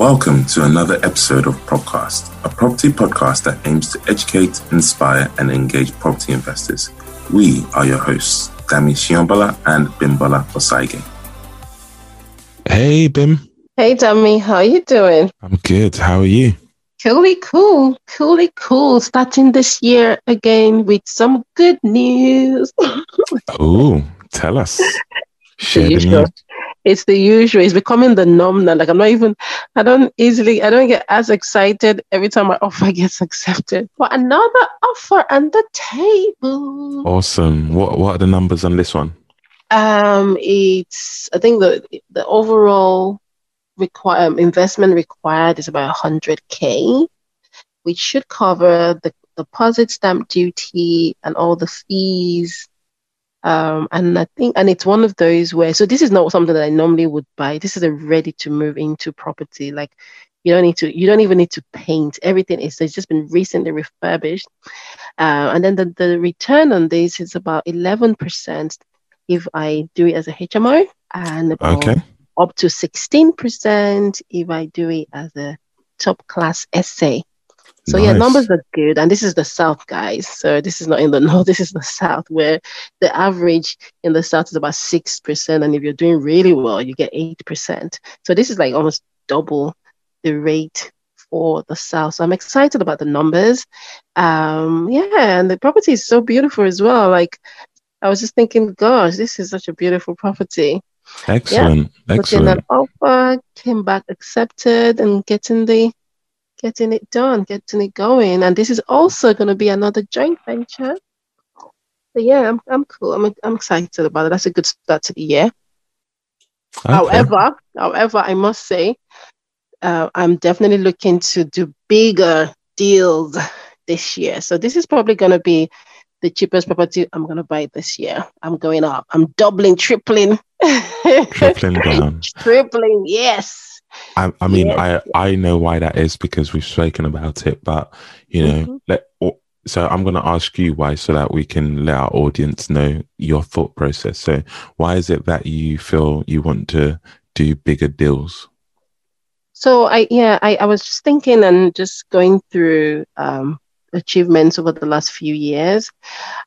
Welcome to another episode of Propcast, a property podcast that aims to educate, inspire, and engage property investors. We are your hosts, Dami Shiombala and Bimbola Osaige. Hey, Bim. Hey, Dami, how are you doing? I'm good. How are you? Coolly cool, coolly cool. Starting this year again with some good news. oh, tell us. Share the usual. news. It's the usual. It's becoming the norm now. Like I'm not even. I don't easily. I don't get as excited every time my offer gets accepted. But another offer on the table. Awesome. What What are the numbers on this one? Um, it's. I think the the overall require um, investment required is about 100k, which should cover the deposit stamp duty and all the fees um, and I think, and it's one of those where, so this is not something that I normally would buy. This is a ready to move into property. Like you don't need to, you don't even need to paint. Everything is, it's just been recently refurbished. Uh, and then the, the return on this is about 11% if I do it as a HMO and Okay. up to 16% if I do it as a top class SA. So yeah, numbers are good, and this is the south, guys. So this is not in the north. This is the south, where the average in the south is about six percent, and if you're doing really well, you get eight percent. So this is like almost double the rate for the south. So I'm excited about the numbers. Um, yeah, and the property is so beautiful as well. Like I was just thinking, gosh, this is such a beautiful property. Excellent. In Excellent. an offer, came back accepted, and getting the getting it done, getting it going. And this is also going to be another joint venture. So yeah, I'm I'm cool. I'm I'm excited about it. That's a good start to the year. Okay. However, however, I must say, uh, I'm definitely looking to do bigger deals this year. So this is probably going to be the cheapest property I'm going to buy this year. I'm going up. I'm doubling, tripling, Tripling down. tripling. Yes. I, I mean, Yes. I I know why that is because we've spoken about it, but you know, Mhm. let. So I'm going to ask you why, so that we can let our audience know your thought process. So, why is it that you feel you want to do bigger deals? So I yeah, I, I was just thinking and just going through um, achievements over the last few years.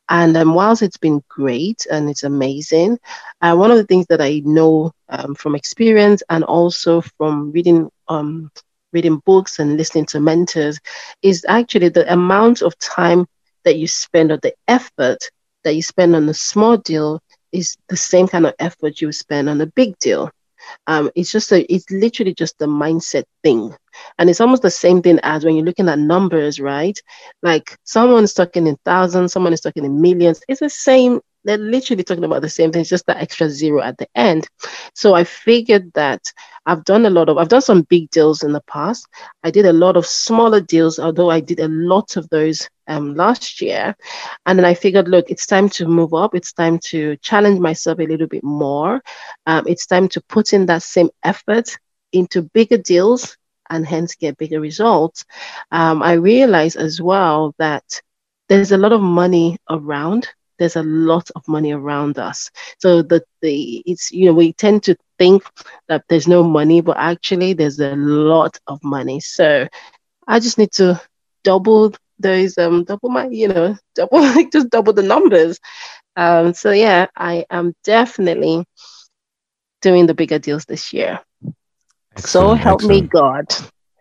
And um, whilst it's been great and it's amazing, uh, one of the things that I know um, from experience and also from reading um, reading books and listening to mentors is actually the amount of time that you spend or the effort that you spend on a small deal is the same kind of effort you spend on a big deal. Um, it's just a, it's literally just a mindset thing. And it's almost the same thing as when you're looking at numbers, right? Like someone's talking in thousands, someone is talking in millions. It's the same. They're literally talking about the same thing, it's just that extra zero at the end. So I figured that I've done a lot of, I've done some big deals in the past. I did a lot of smaller deals, although I did a lot of those um, last year. And then I figured, look, it's time to move up. It's time to challenge myself a little bit more. Um, it's time to put in that same effort into bigger deals and hence get bigger results. Um, I realize as well that there's a lot of money around. There's a lot of money around us. So the, the it's you know we tend to think that there's no money, but actually there's a lot of money. So I just need to double those um double my you know double like just double the numbers. Um, so yeah, I am definitely doing the bigger deals this year. so Excellent, help me. God.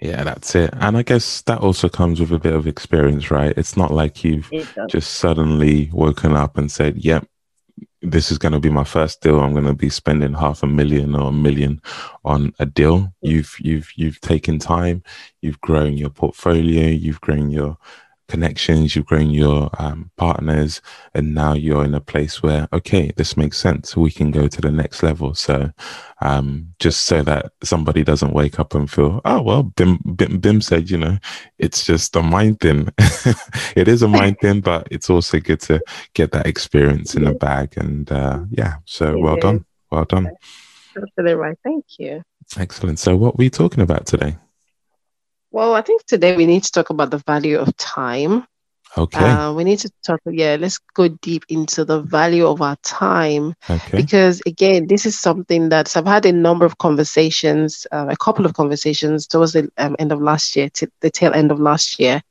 Yeah, that's it. And I guess that also comes with a bit of experience, right? It's not like you've just suddenly woken up and said, yep, this is going to be my first deal. I'm going to be spending half a million or a million on a deal. You've, you've, you've taken time, you've grown your portfolio, you've grown your connections, you've grown your um, partners, and now you're in a place where, okay, this makes sense. We can go to the next level. So, um, just so that somebody doesn't wake up and feel, oh, well, Bim, Bim, Bim said, you know, it's just a mind thing. it is a mind thing, but it's also good to get that experience in the bag. And uh, yeah, so well done. Well done. Absolutely right. Thank you. Excellent. So, what were we talking about today? Well, I think today we need to talk about the value of time. Okay. Uh, we need to talk. Yeah, let's go deep into the value of our time. Okay. Because again, this is something that I've had a number of conversations, uh, a couple of conversations towards the um, end of last year, to the tail end of last year,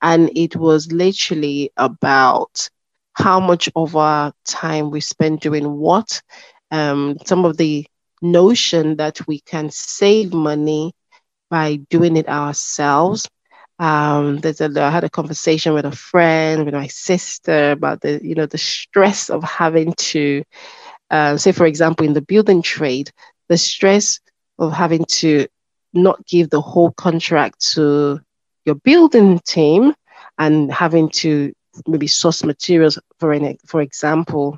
and it was literally about how much of our time we spend doing what. Um, some of the notion that we can save money by doing it ourselves. Um, there's a, I had a conversation with a friend, with my sister about the, you know, the stress of having to, uh, say, for example, in the building trade, the stress of having to not give the whole contract to your building team and having to maybe source materials for an, for example,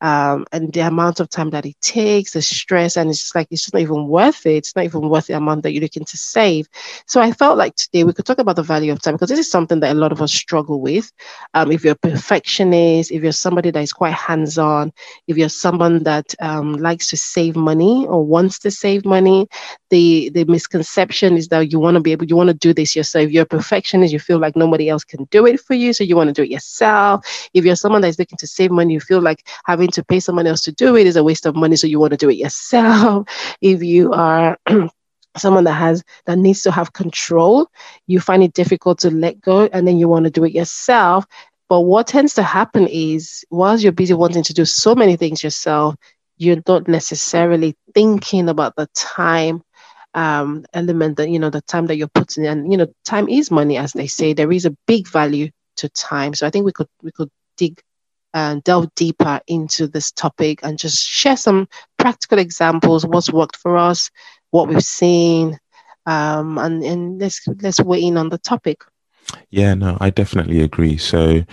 um, and the amount of time that it takes, the stress, and it's just like it's just not even worth it. It's not even worth the amount that you're looking to save. So I felt like today we could talk about the value of time because this is something that a lot of us struggle with. Um, if you're a perfectionist, if you're somebody that is quite hands-on, if you're someone that um, likes to save money or wants to save money, the the misconception is that you want to be able, you want to do this yourself. If you're a perfectionist, you feel like nobody else can do it for you, so you want to do it yourself. If you're someone that is looking to save money, you feel like having having to pay someone else to do it is a waste of money. So you want to do it yourself. if you are someone that has that needs to have control, you find it difficult to let go and then you want to do it yourself. But what tends to happen is whilst you're busy wanting to do so many things yourself, you're not necessarily thinking about the time um, element that you know the time that you're putting in. And you know, time is money, as they say. There is a big value to time. So I think we could we could dig and delve deeper into this topic and just share some practical examples, what's worked for us, what we've seen, um, and, and let's let's weigh in on the topic. Yeah, no, I definitely agree. So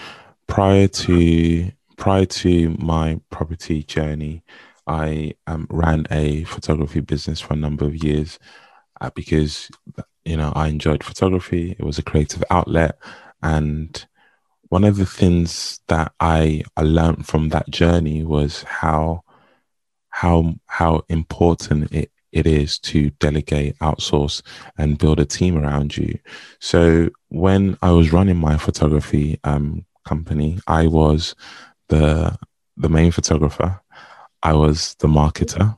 prior to prior to my property journey, I um, ran a photography business for a number of years uh, because you know I enjoyed photography. It was a creative outlet, and one of the things that I, I learned from that journey was how how how important it, it is to delegate, outsource, and build a team around you. So when I was running my photography um, company, I was the the main photographer, I was the marketer,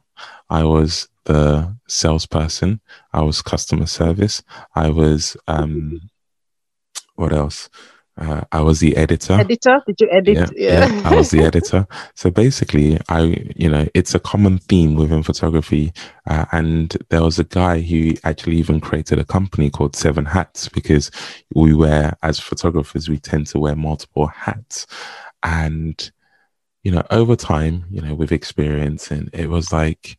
I was the salesperson, I was customer service, I was um, what else? Uh, I was the editor. Editor? Did you edit? Yeah, yeah. yeah, I was the editor. So basically, I, you know, it's a common theme within photography. Uh, and there was a guy who actually even created a company called Seven Hats because we wear, as photographers, we tend to wear multiple hats. And, you know, over time, you know, with experience, and it was like,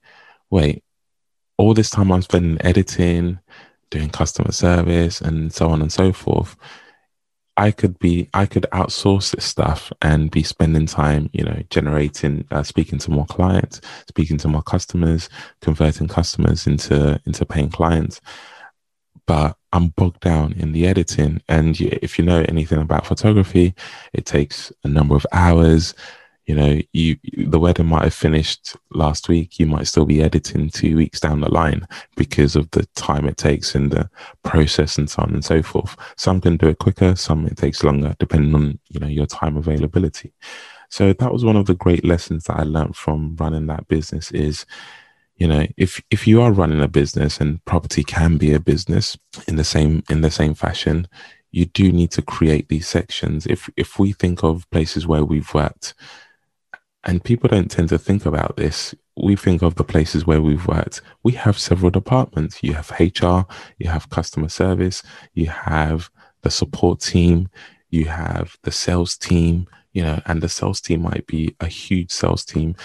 wait, all this time I'm spending editing, doing customer service, and so on and so forth I could be, I could outsource this stuff and be spending time, you know, generating, uh, speaking to more clients, speaking to more customers, converting customers into into paying clients. But I'm bogged down in the editing, and if you know anything about photography, it takes a number of hours you know you the wedding might have finished last week you might still be editing two weeks down the line because of the time it takes and the process and so on and so forth. Some can do it quicker some it takes longer depending on you know your time availability. So that was one of the great lessons that i learned from running that business is you know if if you are running a business and property can be a business in the same in the same fashion you do need to create these sections. If if we think of places where we've worked and people don't tend to think about this. We think of the places where we've worked. We have several departments. You have HR, you have customer service, you have the support team, you have the sales team, you know, and the sales team might be a huge sales team.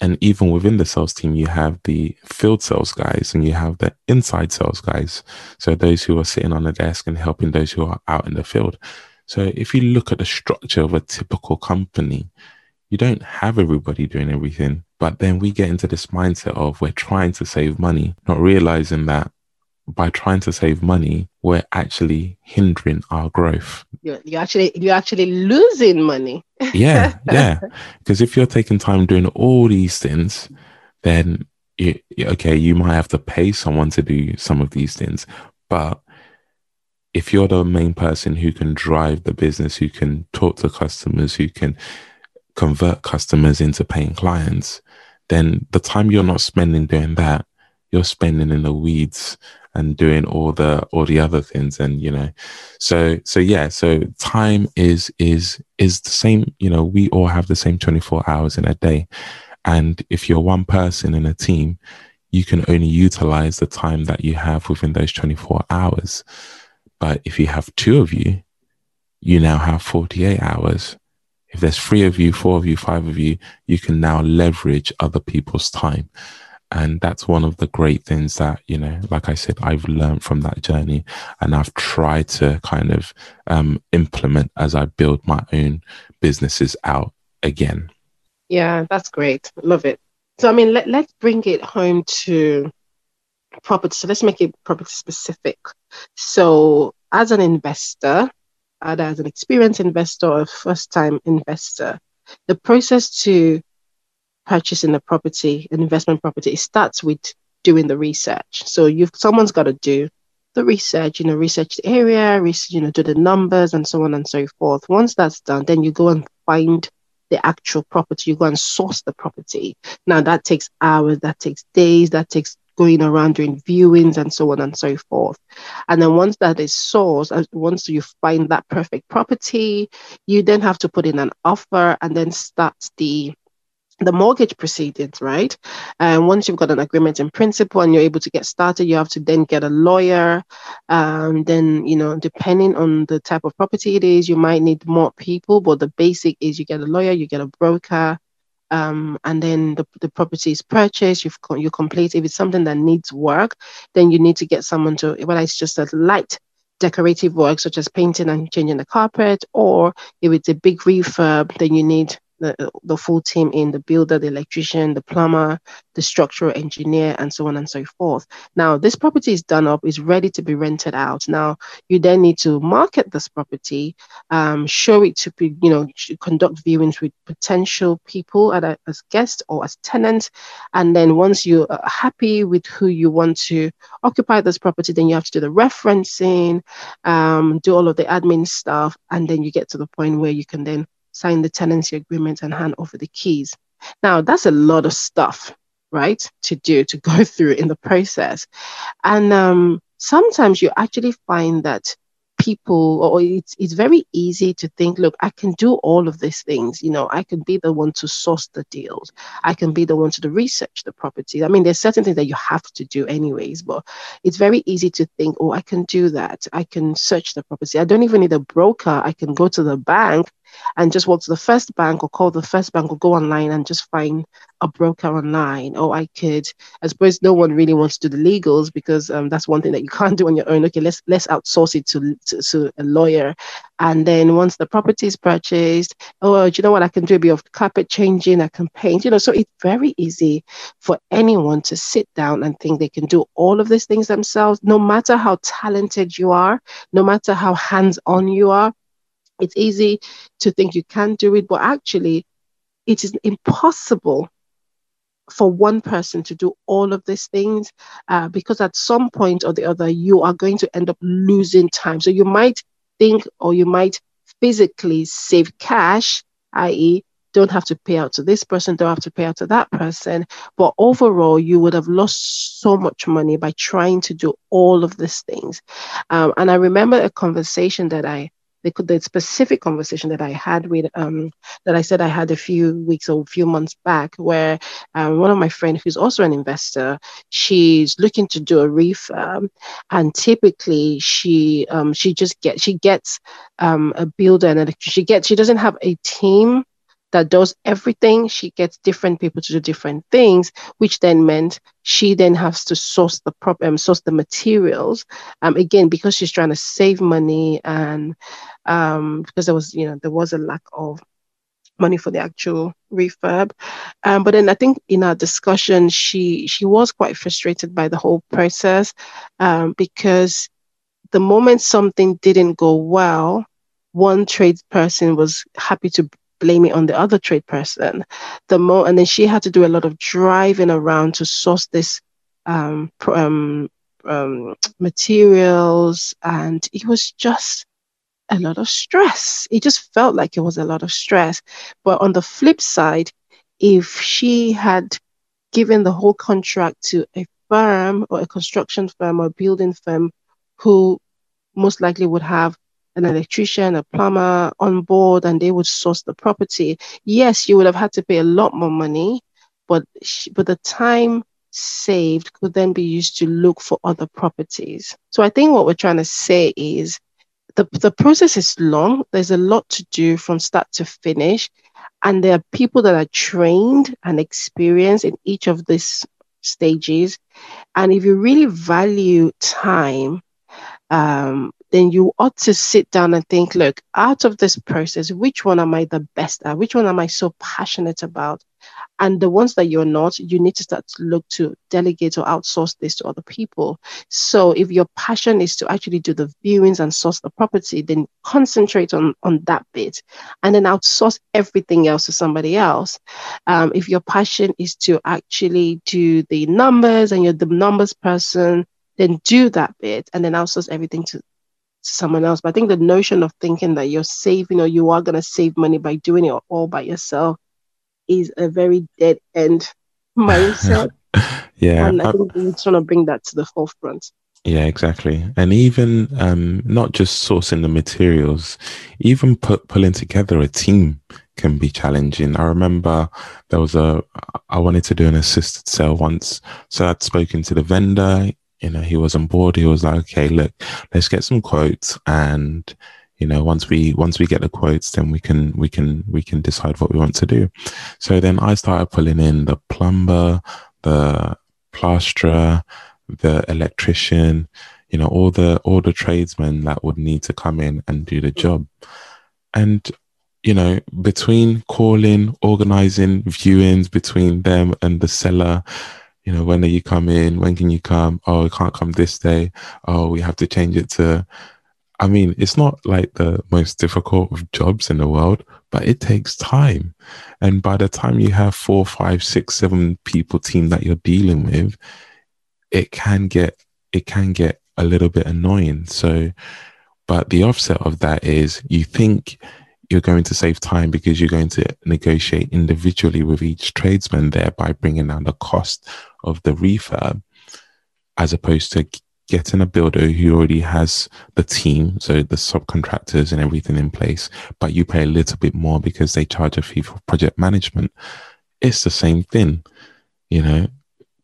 And even within the sales team, you have the field sales guys and you have the inside sales guys. So those who are sitting on the desk and helping those who are out in the field. So if you look at the structure of a typical company, you don't have everybody doing everything. But then we get into this mindset of we're trying to save money, not realizing that by trying to save money, we're actually hindering our growth. You're, you're actually you're actually losing money. yeah, yeah. Because if you're taking time doing all these things, then you, okay, you might have to pay someone to do some of these things, but if you're the main person who can drive the business, who can talk to customers, who can convert customers into paying clients, then the time you're not spending doing that, you're spending in the weeds and doing all the all the other things and you know. So so yeah so time is is is the same you know we all have the same 24 hours in a day. And if you're one person in a team you can only utilize the time that you have within those 24 hours. But if you have two of you you now have 48 hours if there's three of you four of you five of you you can now leverage other people's time. And that's one of the great things that you know like i said i've learned from that journey. And i've tried to kind of um, implement as i build my own businesses out again. Yeah that's great. Love it. So i mean let, let's bring it home to property. So let's make it property specific. So as an investor either as an experienced investor or first time investor the process to purchasing a property, an investment property, it starts with doing the research. So you've someone's got to do the research, you know, research the area, research, you know, do the numbers and so on and so forth. Once that's done, then you go and find the actual property. You go and source the property. Now that takes hours, that takes days, that takes going around doing viewings and so on and so forth. And then once that is sourced, once you find that perfect property, you then have to put in an offer and then start the the mortgage proceedings, right? And once you've got an agreement in principle and you're able to get started, you have to then get a lawyer. Um, then, you know, depending on the type of property it is, you might need more people, but the basic is you get a lawyer, you get a broker, um, and then the, the property is purchased, you've you complete. If it's something that needs work, then you need to get someone to, whether it's just a light decorative work such as painting and changing the carpet, or if it's a big refurb, then you need the, the full team in the builder, the electrician, the plumber, the structural engineer, and so on and so forth. Now, this property is done up, is ready to be rented out. Now, you then need to market this property, um, show it to you know, conduct viewings with potential people a, as guests or as tenants. And then once you are happy with who you want to occupy this property, then you have to do the referencing, um, do all of the admin stuff, and then you get to the point where you can then sign the tenancy agreement and hand over the keys. Now, that's a lot of stuff, right, to do, to go through in the process. And um, sometimes you actually find that people or it's it's very easy to think look i can do all of these things. You know i can be the one to source the deals. I can be the one to research the property. I mean there's certain things that you have to do anyways but it's very easy to think oh i can do that. I can search the property. I don't even need a broker. I can go to the bank and just walk to the first bank or call the first bank or go online and just find a broker online. Or I could, I suppose no one really wants to do the legals because um, that's one thing that you can't do on your own. Okay, let's let's outsource it to, to, to a lawyer. And then once the property is purchased, oh, do you know what? I can do a bit of carpet changing, I can paint, you know. So it's very easy for anyone to sit down and think they can do all of these things themselves, no matter how talented you are, no matter how hands on you are it's easy to think you can do it, but actually, it is impossible for one person to do all of these things uh, because at some point or the other, you are going to end up losing time. So you might think or you might physically save cash, i.e., don't have to pay out to this person, don't have to pay out to that person. But overall, you would have lost so much money by trying to do all of these things. Um, and I remember a conversation that I the, the specific conversation that I had with, um, that I said I had a few weeks or a few months back, where um, one of my friends, who's also an investor, she's looking to do a refurb, and typically she um, she just gets she gets um, a builder and she gets she doesn't have a team that does everything. She gets different people to do different things, which then meant she then has to source the problem, um, source the materials. Um, again, because she's trying to save money and um, because there was, you know, there was a lack of money for the actual refurb. Um, but then I think in our discussion, she she was quite frustrated by the whole process um, because the moment something didn't go well, one tradesperson was happy to blame it on the other trade person. The more, and then she had to do a lot of driving around to source this um, um, um, materials, and it was just a lot of stress. It just felt like it was a lot of stress. But on the flip side, if she had given the whole contract to a firm or a construction firm or building firm who most likely would have an electrician, a plumber on board, and they would source the property. Yes, you would have had to pay a lot more money, but but the time saved could then be used to look for other properties. So I think what we're trying to say is the, the process is long. There's a lot to do from start to finish. And there are people that are trained and experienced in each of these stages. And if you really value time, um, then you ought to sit down and think look, out of this process, which one am I the best at? Which one am I so passionate about? And the ones that you're not, you need to start to look to delegate or outsource this to other people. So if your passion is to actually do the viewings and source the property, then concentrate on, on that bit and then outsource everything else to somebody else. Um, if your passion is to actually do the numbers and you're the numbers person, then do that bit and then outsource everything to someone else. But I think the notion of thinking that you're saving or you are going to save money by doing it all by yourself is a very dead end mindset. yeah. And I think we're trying to bring that to the forefront. Yeah, exactly. And even um, not just sourcing the materials, even put, pulling together a team can be challenging. I remember there was a, I wanted to do an assisted sale once. So I'd spoken to the vendor, you know, he was on board. He was like, okay, look, let's get some quotes and, you know once we once we get the quotes then we can we can we can decide what we want to do so then i started pulling in the plumber the plasterer the electrician you know all the all the tradesmen that would need to come in and do the job and you know between calling organizing viewings between them and the seller you know when are you come in when can you come oh i can't come this day oh we have to change it to I mean, it's not like the most difficult of jobs in the world, but it takes time. And by the time you have four, five, six, seven people team that you're dealing with, it can get it can get a little bit annoying. So, but the offset of that is you think you're going to save time because you're going to negotiate individually with each tradesman there by bringing down the cost of the refurb as opposed to getting a builder who already has the team, so the subcontractors and everything in place, but you pay a little bit more because they charge a fee for project management. It's the same thing, you know.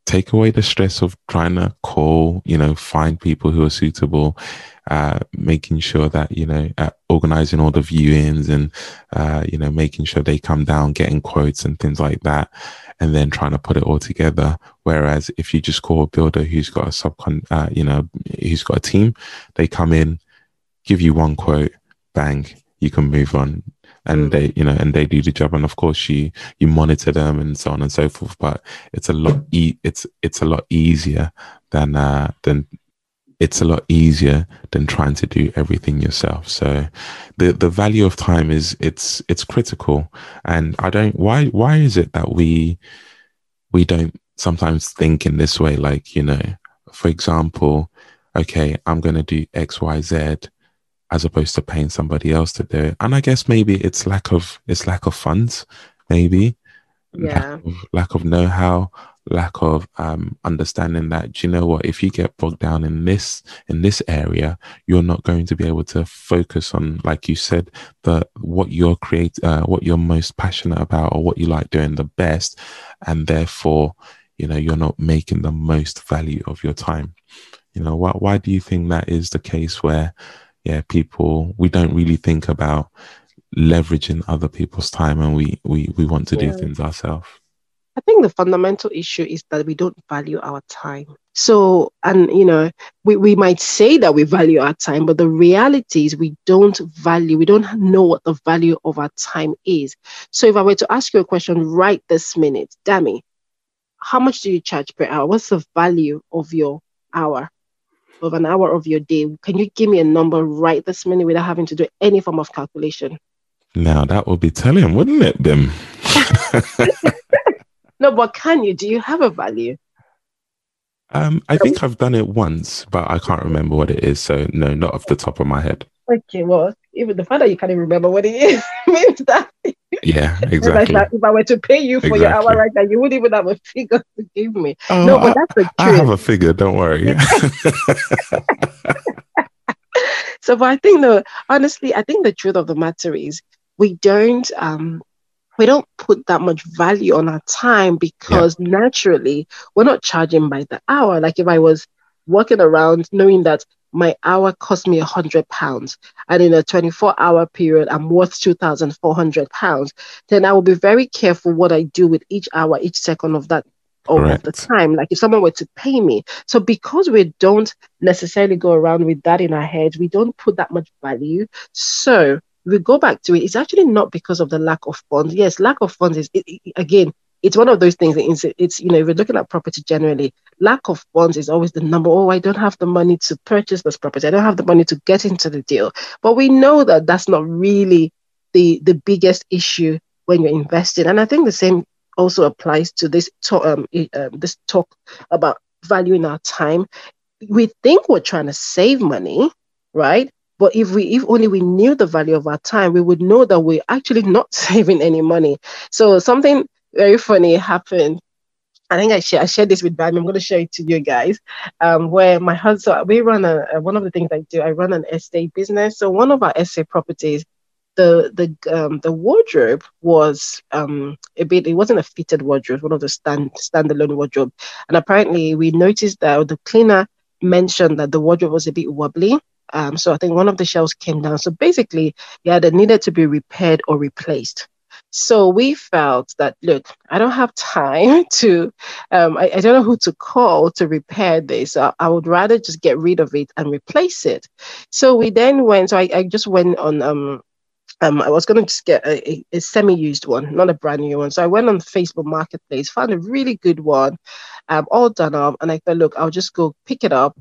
Take away the stress of trying to call, you know, find people who are suitable, uh, making sure that you know, uh, organizing all the viewings and uh, you know, making sure they come down, getting quotes and things like that and then trying to put it all together. Whereas if you just call a builder who's got a subcon, uh, you know, who's got a team, they come in, give you one quote, bang, you can move on. And mm. they, you know, and they do the job. And of course, you you monitor them and so on and so forth. But it's a lot, e- it's it's a lot easier than uh, than it's a lot easier than trying to do everything yourself. So the the value of time is it's it's critical. And I don't why why is it that we we don't sometimes think in this way like, you know, for example, okay, I'm going to do XYZ as opposed to paying somebody else to do it. And I guess maybe it's lack of it's lack of funds maybe. Yeah. Lack of, lack of know-how lack of um, understanding that you know what? If you get bogged down in this in this area you're not going to be able to focus on like you said the what you're create uh, what you're most passionate about or what you like doing the best and therefore you know you're not making the most value of your time. You know why, why do you think that is the case where yeah people we don't really think about leveraging other people's time and we we we want to yeah. do things ourselves I think the fundamental issue is that we don't value our time. So, and you know, we, we might say that we value our time, but the reality is we don't value, we don't know what the value of our time is. So, if I were to ask you a question right this minute, Dami, how much do you charge per hour? What's the value of your hour, of an hour of your day? Can you give me a number right this minute without having to do any form of calculation? Now, that would be telling, wouldn't it, Bim? No, but can you? Do you have a value? Um, I think I've done it once, but I can't remember what it is. So no, not off the top of my head. Okay, well, even the fact that you can't even remember what it is means that. Yeah, exactly. Like if I were to pay you for exactly. your hour right now, you wouldn't even have a figure to give me. Oh, no, but that's the truth. I have a figure. Don't worry. so, but I think no, honestly, I think the truth of the matter is we don't um we don't put that much value on our time because yeah. naturally we're not charging by the hour. Like if I was walking around knowing that my hour cost me a hundred pounds and in a 24 hour period i'm worth 2400 pounds then i will be very careful what i do with each hour each second of that of the time like if someone were to pay me so because we don't necessarily go around with that in our heads we don't put that much value so we go back to it it's actually not because of the lack of funds yes lack of funds is it, it, again it's one of those things that it's, it's, you know, if you're looking at property generally, lack of funds is always the number. Oh, I don't have the money to purchase this property. I don't have the money to get into the deal. But we know that that's not really the, the biggest issue when you're investing. And I think the same also applies to this, to, um, um, this talk about valuing our time. We think we're trying to save money, right? But if we if only we knew the value of our time, we would know that we're actually not saving any money. So something very funny happened. I think I, share, I shared this with Bam. I'm going to share it to you guys. Um, where my husband, we run a, a, one of the things I do. I run an estate business. So one of our estate properties, the the um, the wardrobe was um, a bit. It wasn't a fitted wardrobe. One of the stand standalone wardrobe, and apparently we noticed that the cleaner mentioned that the wardrobe was a bit wobbly. Um, so I think one of the shelves came down. So basically, yeah, they needed to be repaired or replaced. So we felt that, look, I don't have time to, um, I, I, don't know who to call to repair this. I, I, would rather just get rid of it and replace it. So we then went, so I, I just went on, um, um, I was going to just get a, a, a semi-used one, not a brand new one. So I went on Facebook Marketplace, found a really good one, um, all done up, and I thought, look, I'll just go pick it up,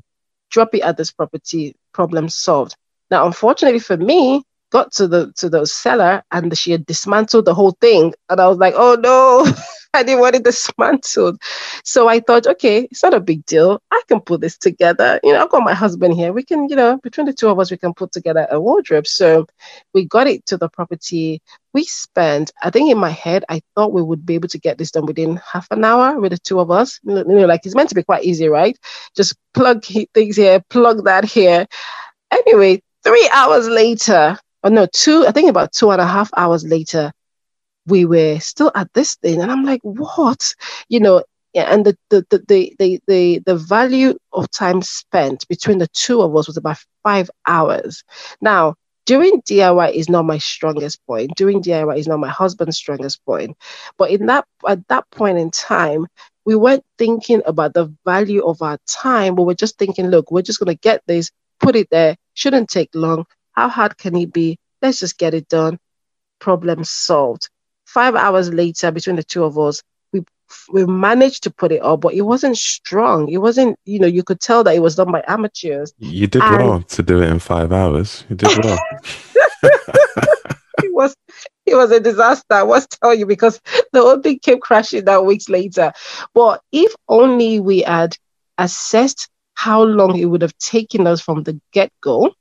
drop it at this property, problem solved. Now, unfortunately for me, got to the to the seller and she had dismantled the whole thing and i was like oh no i didn't want it dismantled so i thought okay it's not a big deal. I can put this together. You know i've got my husband here. We can you know between the two of us we can put together a wardrobe. So we got it to the property. We spent i think in my head i thought we would be able to get this done within half an hour with the two of us. You know like it's meant to be quite easy right? Just plug things here plug that here. Anyway three hours later oh no, two, I think about two and a half hours later, we were still at this thing. And I'm like, what? You know, and the the, the the the the value of time spent between the two of us was about five hours. Now, doing DIY is not my strongest point. Doing DIY is not my husband's strongest point. But in that at that point in time, we weren't thinking about the value of our time, but we're just thinking, look, we're just gonna get this, put it there, shouldn't take long. How hard can it be? Let's just get it done. Problem solved. Five hours later, between the two of us, we we managed to put it up, but it wasn't strong. It wasn't, you know, you could tell that it was done by amateurs. You did and... well to do it in five hours. You did well. it was it was a disaster. I must tell you because the whole thing came crashing down weeks later. But if only we had assessed how long it would have taken us from the get go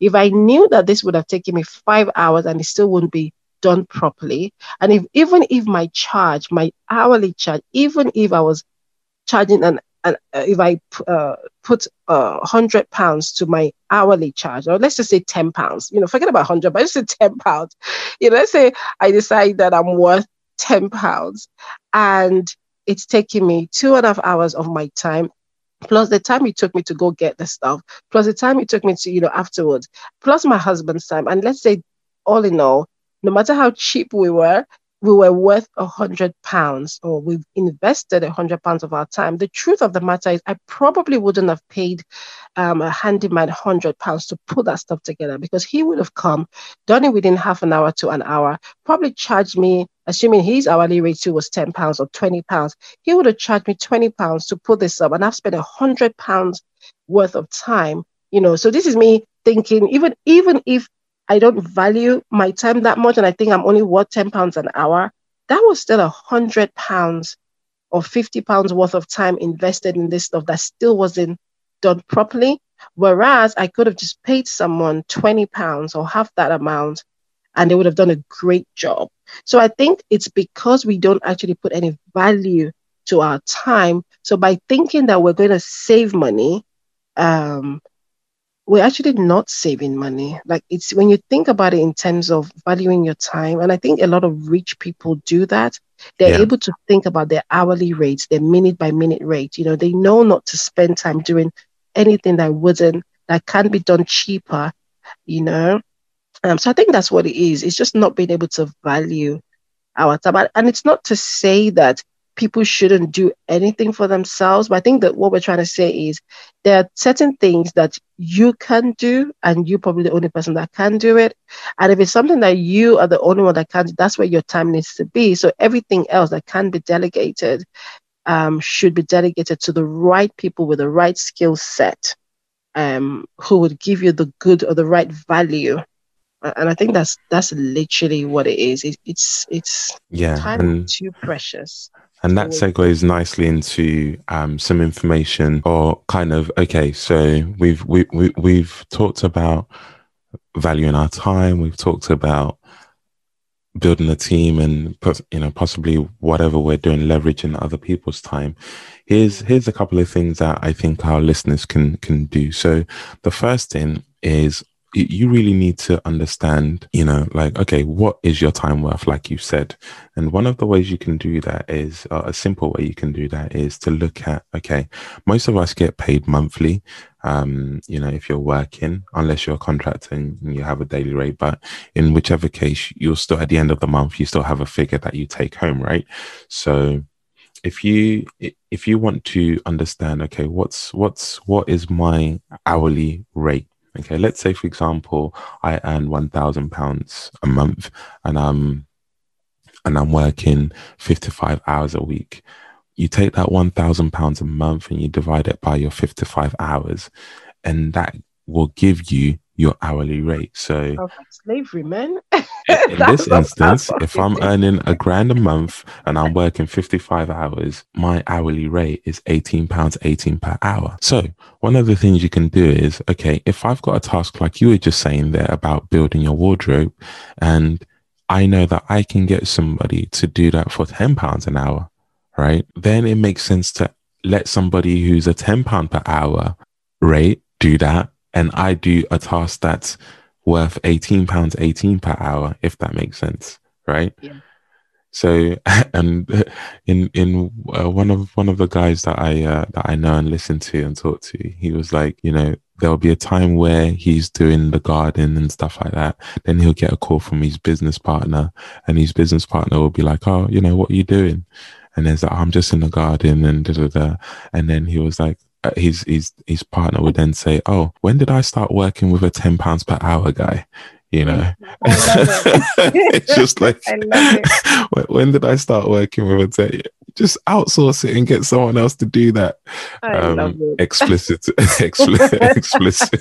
if I knew that this would have taken me five hours and it still wouldn't be done properly, and if even if my charge, my hourly charge, even if I was charging an, an uh, if I uh, put uh, hundred pounds to my hourly charge, or let's just say ten pounds, you know, forget about hundred, but let's say ten pounds. You know, let's say I decide that I'm worth ten pounds, and it's taking me two and a half hours of my time plus the time it took me to go get the stuff, plus the time it took me to, you know, afterwards, plus my husband's time. And let's say, all in all, no matter how cheap we were, we were worth a hundred pounds or we've invested a hundred pounds of our time. The truth of the matter is I probably wouldn't have paid um, a handyman hundred pounds to put that stuff together because he would have come, done it within half an hour to an hour, probably charged me, assuming his hourly rate too was 10 pounds or 20 pounds, he would have charged me 20 pounds to put this up and I've spent a hundred pounds worth of time. You know, so this is me thinking, even even if I don't value my time that much, and I think I'm only worth ten pounds an hour. That was still a hundred pounds or 50 pounds worth of time invested in this stuff that still wasn't done properly. Whereas I could have just paid someone 20 pounds or half that amount and they would have done a great job. So I think it's because we don't actually put any value to our time. So by thinking that we're going to save money, um, we're actually not saving money. Like it's when you think about it in terms of valuing your time, and I think a lot of rich people do that. They're yeah. able to think about their hourly rates, their minute by minute rate. You know, they know not to spend time doing anything that wouldn't that can be done cheaper. You know, um, so I think that's what it is. It's just not being able to value our time, and it's not to say that people shouldn't do anything for themselves. But I think that what we're trying to say is there are certain things that you can do, and you're probably the only person that can do it. And if it's something that you are the only one that can do, that's where your time needs to be. So everything else that can be delegated um, should be delegated to the right people with the right skill set um, who would give you the good or the right value and I think that's that's literally what it is. It, it's it's yeah, time and, too precious. And that segues nicely into um, some information, or kind of okay. So we've we, we we've talked about valuing our time. We've talked about building a team and you know possibly whatever we're doing leveraging other people's time here's here's a couple of things that i think our listeners can can do so the first thing is you really need to understand, you know, like, okay, what is your time worth, like you said? And one of the ways you can do that is uh, a simple way you can do that is to look at, okay, most of us get paid monthly. Um, you know, if you're working, unless you're a contractor and you have a daily rate, but in whichever case, you'll still, at the end of the month, you still have a figure that you take home, right? So, if you if you want to understand okay what's what's what is my hourly rate Okay, let's say for example, I earn one thousand pounds a month, and I'm and I'm working fifty five hours a week. You take that one thousand pounds a month and you divide it by your fifty five hours, and that will give you your hourly rate. So oh, slavery, man. in this instance, if I'm earning a grand a month and I'm working 55 hours, my hourly rate is 18 pounds 18 per hour. So one of the things you can do is, okay, if I've got a task like you were just saying there about building your wardrobe and I know that I can get somebody to do that for 10 pounds an hour, right? Then it makes sense to let somebody who's a 10 pound per hour rate do that and I do a task that's worth 18 pounds 18 per hour if that makes sense right? Yeah. so and in in uh, one of one of the guys that I uh, that I know and listen to and talk to he was like you know there'll be a time where he's doing the garden and stuff like that. Then he'll get a call from his business partner and his business partner will be like oh you know what are you doing? And there's like I'm just in the garden and da da da. And then he was like his his his partner would then say, "Oh, when did I start working with a ten pounds per hour guy?" You know, it. it's just like it. when did I start working with a ten? Just outsource it and get someone else to do that. Um, explicit, explicit, explicit.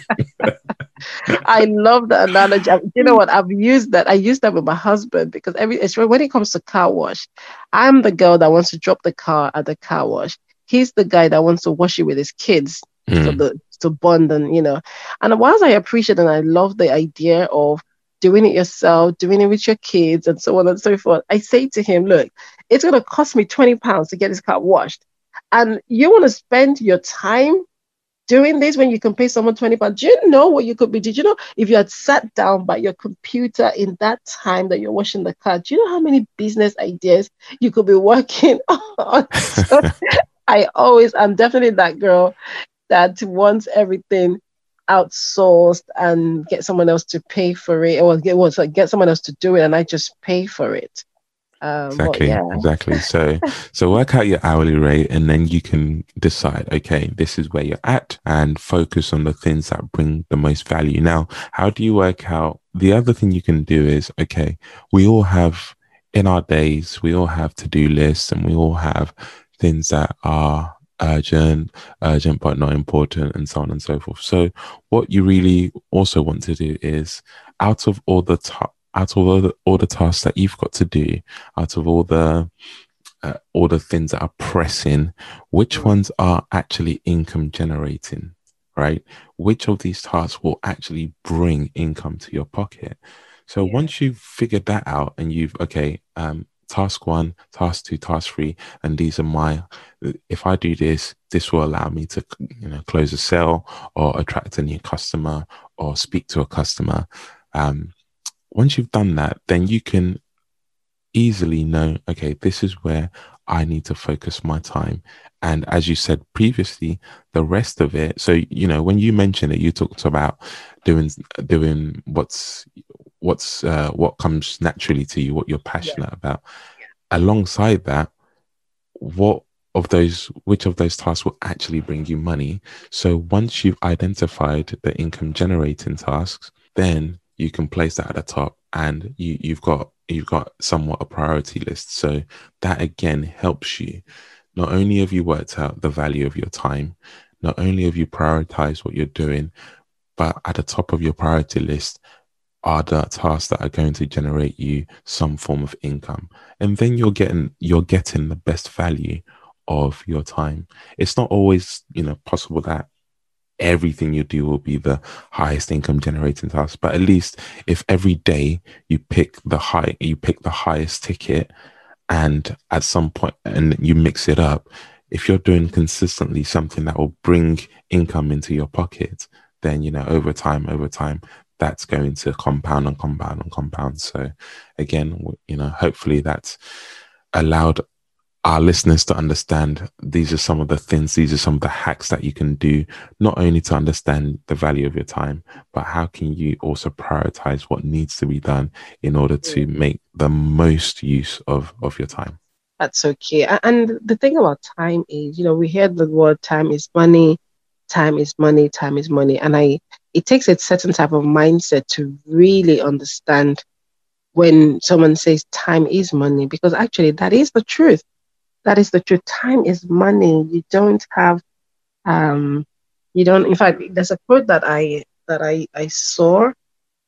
I love the analogy. You know what? I've used that. I use that with my husband because every when it comes to car wash, I'm the girl that wants to drop the car at the car wash he's the guy that wants to wash it with his kids mm. for the to bond and you know. And whilst I appreciate and I love the idea of doing it yourself, doing it with your kids, and so on and so forth, I say to him, look, it's gonna cost me 20 pounds to get this car washed. And you want to spend your time doing this when you can pay someone 20 pounds. Do you know what you could be? Did you know if you had sat down by your computer in that time that you're washing the car, do you know how many business ideas you could be working on? I always, I'm definitely that girl that wants everything outsourced and get someone else to pay for it, or get well, so get someone else to do it, and I just pay for it. Um, exactly, yeah. exactly. So, so work out your hourly rate, and then you can decide. Okay, this is where you're at, and focus on the things that bring the most value. Now, how do you work out? The other thing you can do is okay. We all have in our days, we all have to do lists, and we all have things that are urgent, urgent but not important, and so on and so forth. So, what you really also want to do is out of all the ta- out of all the, all the tasks that you've got to do, out of all the uh, all the things that are pressing, which ones are actually income generating, right? Which of these tasks will actually bring income to your pocket? So yeah. once you've figured that out and you've, okay, um, task one, task two, task three, and these are my, if I do this, this will allow me to, you know, close a sale or attract a new customer or speak to a customer. Um, once you've done that, then you can easily know, okay, this is where I need to focus my time. And as you said previously, the rest of it. So, you know, when you mentioned it, you talked about doing, doing what's, what's, uh, what comes naturally to you, what you're passionate yeah. about. Yeah. Alongside that, what of those, which of those tasks will actually bring you money? So once you've identified the income generating tasks, then you can place that at the top and you, you've got you've got somewhat a priority list. So that again helps you. Not only have you worked out the value of your time, not only have you prioritized what you're doing, but at the top of your priority list are the tasks that are going to generate you some form of income. And then you're getting you're getting the best value of your time. It's not always, you know, possible that everything you do will be the highest income generating task but at least if every day you pick the high you pick the highest ticket and at some point and you mix it up if you're doing consistently something that will bring income into your pocket then you know over time over time that's going to compound and compound and compound so again you know hopefully that's allowed our listeners to understand these are some of the things, these are some of the hacks that you can do, not only to understand the value of your time, but how can you also prioritize what needs to be done in order to mm. make the most use of, of your time. That's okay. And the thing about time is, you know, we hear the word time is money, time is money, time is money. And I it takes a certain type of mindset to really understand when someone says time is money, because actually that is the truth that is the truth. Time is money. You don't have, um, you don't. In fact, there's a quote that I that I I saw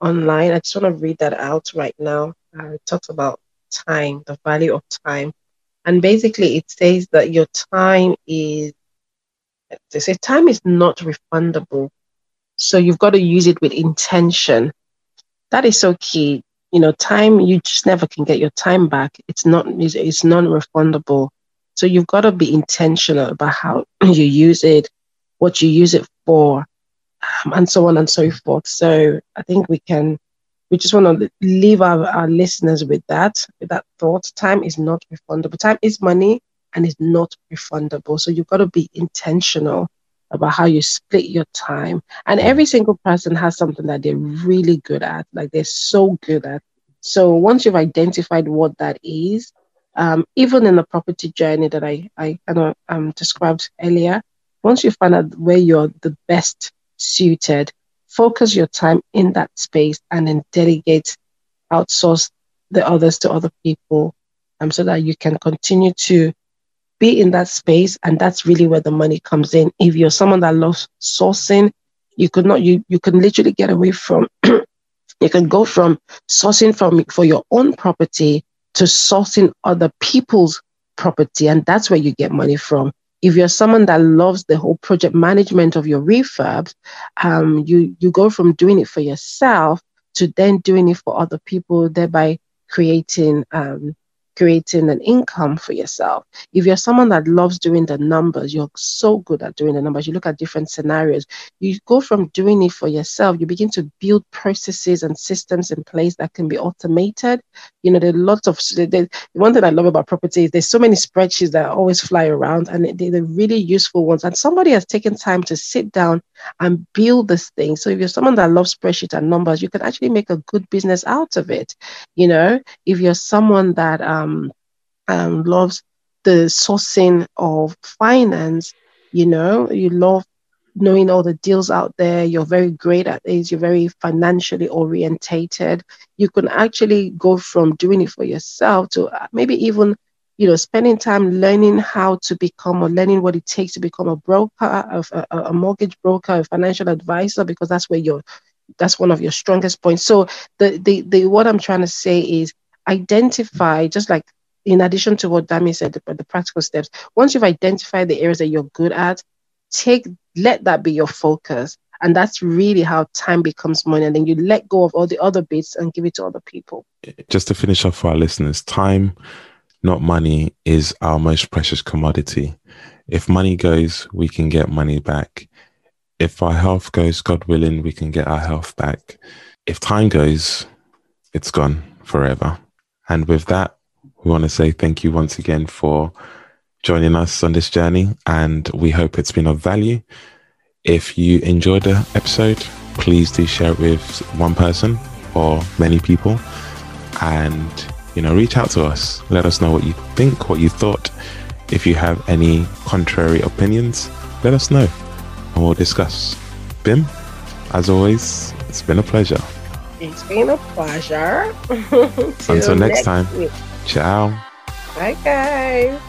online. I just want to read that out right now. Uh, it talks about time, the value of time, and basically it says that your time is. They say time is not refundable, so you've got to use it with intention. That is so key you know time you just never can get your time back it's not it's non-refundable so you've got to be intentional about how you use it, what you use it for, um, and so on and so forth. So I think we can, we just want to leave our, our listeners with that, with that thought. Time is not refundable. Time is money and is not refundable. So you've got to be intentional about how you split your time. And every single person has something that they're really good at, like they're so good at. So once you've identified what that is, um, even in the property journey that I, I kind of um, described earlier, once you find out where you're the best suited, focus your time in that space and then delegate, outsource the others to other people um, so that you can continue to be in that space. And that's really where the money comes in. If you're someone that loves sourcing, you could not, you, you can literally get away from, you can go from sourcing from for your own property to sourcing other people's property. And that's where you get money from. If you're someone that loves the whole project management of your refurbs, um, you, you go from doing it for yourself to then doing it for other people, thereby creating um, creating an income for yourself. If you're someone that loves doing the numbers, you're so good at doing the numbers, you look at different scenarios, you go from doing it for yourself, you begin to build processes and systems in place that can be automated. You know, there are lots of, the one thing I love about property is there's so many spreadsheets that always fly around and they're really useful ones. And somebody has taken time to sit down and build this thing. So if you're someone that loves spreadsheets and numbers, you can actually make a good business out of it. You know, if you're someone that, um, um, um, loves the sourcing of finance. You know, you love knowing all the deals out there. You're very great at this. You're very financially orientated. You can actually go from doing it for yourself to uh, maybe even you know, spending time learning how to become or learning what it takes to become a broker, a, a, a, mortgage broker, a financial advisor, because that's where you're, that's one of your strongest points. So the, the, the, what I'm trying to say is identify, just like in addition to what Dami said, the, the practical steps, once you've identified the areas that you're good at, take let that be your focus. And that's really how time becomes money. And then you let go of all the other bits and give it to other people. Just to finish off for our listeners, time, not money, is our most precious commodity. If money goes, we can get money back. If our health goes, God willing, we can get our health back. If time goes, it's gone forever. And with that, we want to say thank you once again for joining us on this journey, and we hope it's been of value. If you enjoyed the episode, please do share it with one person or many people, and you know, reach out to us. Let us know what you think, what you thought. If you have any contrary opinions, let us know, and we'll discuss. Bim, as always, it's been a pleasure. It's been a pleasure. Until next, next time. Week. Ciao. Bye, guys.